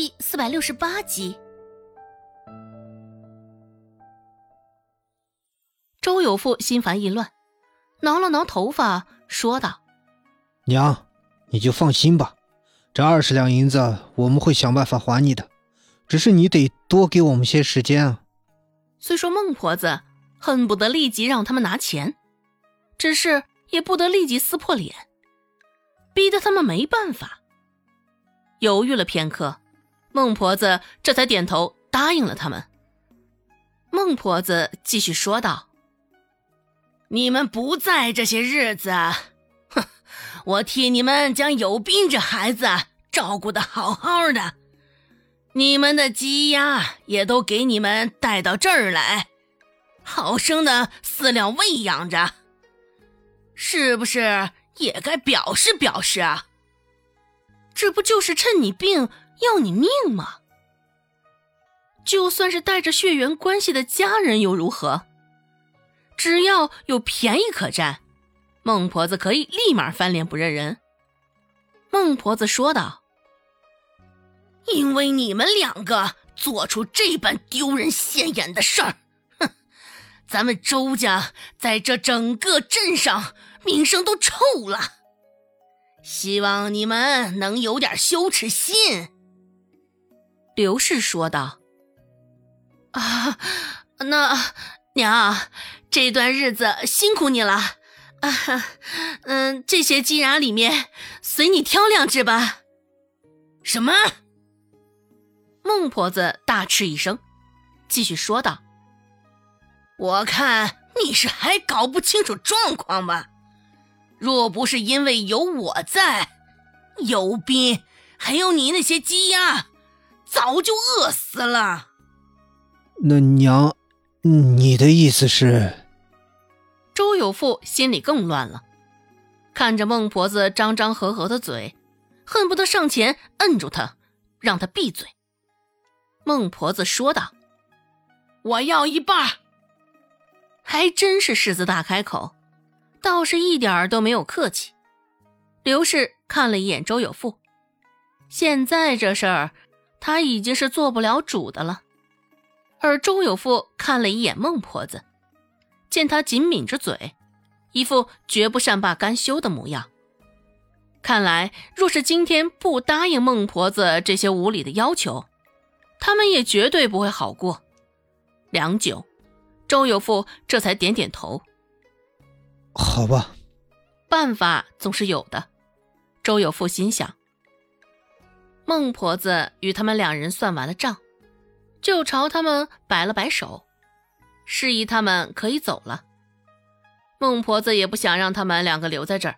第四百六十八集。周有富心烦意乱，挠了挠头发，说道：“娘，你就放心吧，这二十两银子我们会想办法还你的，只是你得多给我们些时间啊。”虽说孟婆子恨不得立即让他们拿钱，只是也不得立即撕破脸，逼得他们没办法。犹豫了片刻，孟婆子这才点头答应了他们。孟婆子继续说道：“你们不在这些日子，哼，我替你们将有斌这孩子照顾的好好的，你们的鸡鸭也都给你们带到这儿来，好生的饲料喂养着，是不是也该表示表示啊？”这不就是趁你病要你命吗？就算是带着血缘关系的家人又如何？只要有便宜可占，孟婆子可以立马翻脸不认人。孟婆子说道：“因为你们两个做出这般丢人现眼的事儿，哼，咱们周家在这整个镇上名声都臭了。”希望你们能有点羞耻心。”刘氏说道。“啊，那娘，这段日子辛苦你了。啊，嗯，这些鸡鸭里面随你挑两只吧。”什么？孟婆子大吃一声，继续说道：“我看你是还搞不清楚状况吧。”若不是因为有我在，有斌，还有你那些鸡鸭，早就饿死了。那娘，你的意思是？周有富心里更乱了，看着孟婆子张张合合的嘴，恨不得上前摁住她，让她闭嘴。孟婆子说道：“我要一半。”还真是狮子大开口。倒是一点儿都没有客气。刘氏看了一眼周有富，现在这事儿他已经是做不了主的了。而周有富看了一眼孟婆子，见她紧抿着嘴，一副绝不善罢甘休的模样。看来，若是今天不答应孟婆子这些无理的要求，他们也绝对不会好过。良久，周有富这才点点头。好吧，办法总是有的。周有富心想。孟婆子与他们两人算完了账，就朝他们摆了摆手，示意他们可以走了。孟婆子也不想让他们两个留在这儿，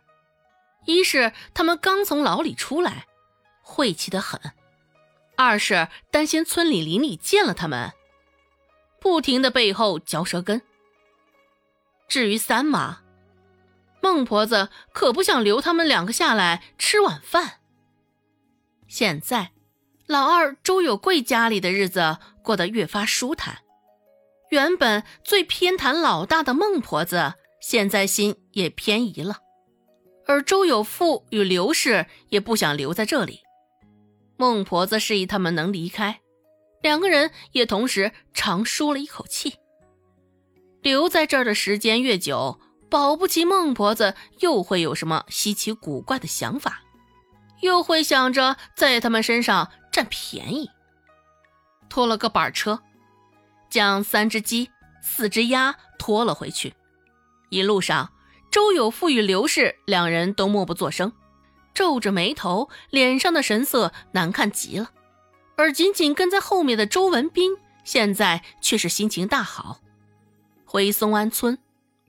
一是他们刚从牢里出来，晦气的很；二是担心村里邻里见了他们，不停的背后嚼舌根。至于三妈。孟婆子可不想留他们两个下来吃晚饭。现在，老二周有贵家里的日子过得越发舒坦。原本最偏袒老大的孟婆子，现在心也偏移了。而周有富与刘氏也不想留在这里。孟婆子示意他们能离开，两个人也同时长舒了一口气。留在这儿的时间越久。保不齐孟婆子又会有什么稀奇古怪的想法，又会想着在他们身上占便宜。拖了个板车，将三只鸡、四只鸭拖了回去。一路上，周有富与刘氏两人都默不作声，皱着眉头，脸上的神色难看极了。而紧紧跟在后面的周文斌，现在却是心情大好。回松安村。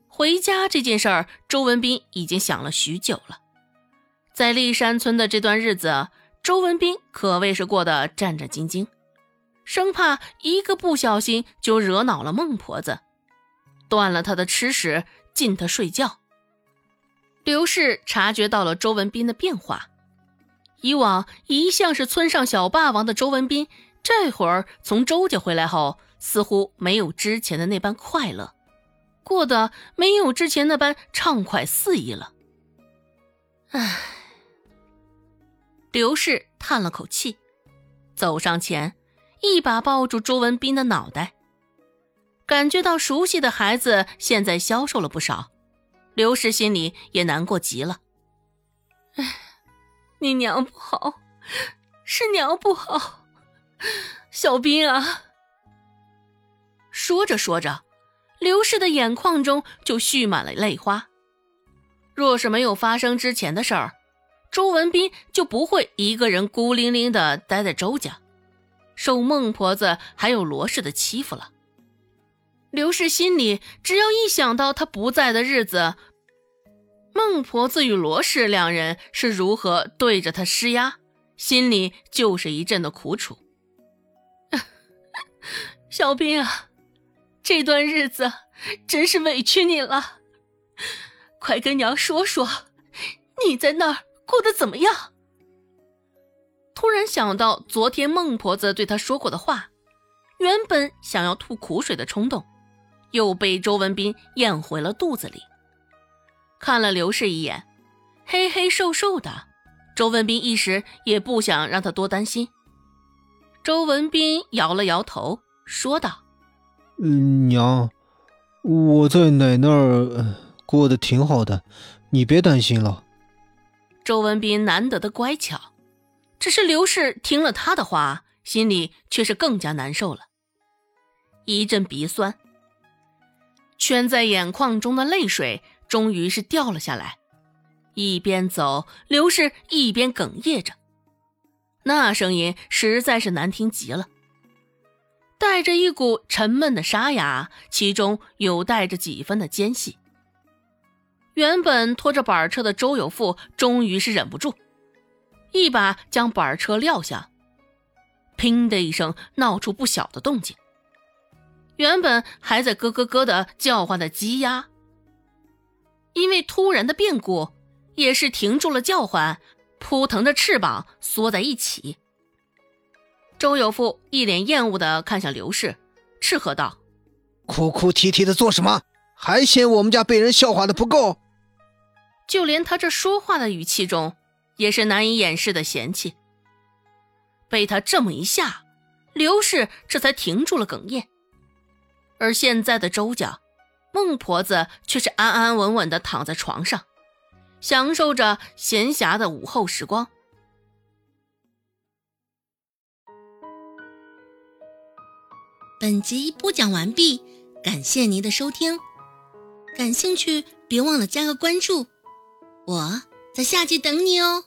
回家这件事儿，周文斌已经想了许久了。在立山村的这段日子，周文斌可谓是过得战战兢兢，生怕一个不小心就惹恼了孟婆子，断了他的吃食，禁他睡觉。刘氏察觉到了周文斌的变化，以往一向是村上小霸王的周文斌，这会儿从周家回来后，似乎没有之前的那般快乐。过得没有之前那般畅快肆意了。唉，刘氏叹了口气，走上前，一把抱住周文斌的脑袋。感觉到熟悉的孩子现在消瘦了不少，刘氏心里也难过极了。唉，你娘不好，是娘不好，小斌啊。说着说着，刘氏的眼眶中就蓄满了泪花。若是没有发生之前的事儿，周文斌就不会一个人孤零零的待在周家，受孟婆子还有罗氏的欺负了。刘氏心里只要一想到他不在的日子，孟婆子与罗氏两人是如何对着他施压，心里就是一阵的苦楚。小兵啊，这段日子真是委屈你了，快跟娘说说，你在那儿过得怎么样？突然想到昨天孟婆子对他说过的话，原本想要吐苦水的冲动。又被周文斌咽回了肚子里。看了刘氏一眼，黑黑瘦瘦的，周文斌一时也不想让他多担心。周文斌摇了摇头，说道：“嗯，娘，我在奶那儿过得挺好的，你别担心了。”周文斌难得的乖巧，只是刘氏听了他的话，心里却是更加难受了，一阵鼻酸。圈在眼眶中的泪水终于是掉了下来，一边走，刘氏一边哽咽着，那声音实在是难听极了，带着一股沉闷的沙哑，其中有带着几分的尖细。原本拖着板车的周有富终于是忍不住，一把将板车撂下，砰的一声，闹出不小的动静。原本还在咯咯咯的叫唤的鸡鸭，因为突然的变故，也是停住了叫唤，扑腾着翅膀缩在一起。周有富一脸厌恶的看向刘氏，斥喝道：“哭哭啼啼的做什么？还嫌我们家被人笑话的不够？”就连他这说话的语气中，也是难以掩饰的嫌弃。被他这么一吓，刘氏这才停住了哽咽。而现在的周家，孟婆子却是安安稳稳的躺在床上，享受着闲暇的午后时光。本集播讲完毕，感谢您的收听。感兴趣，别忘了加个关注，我在下集等你哦。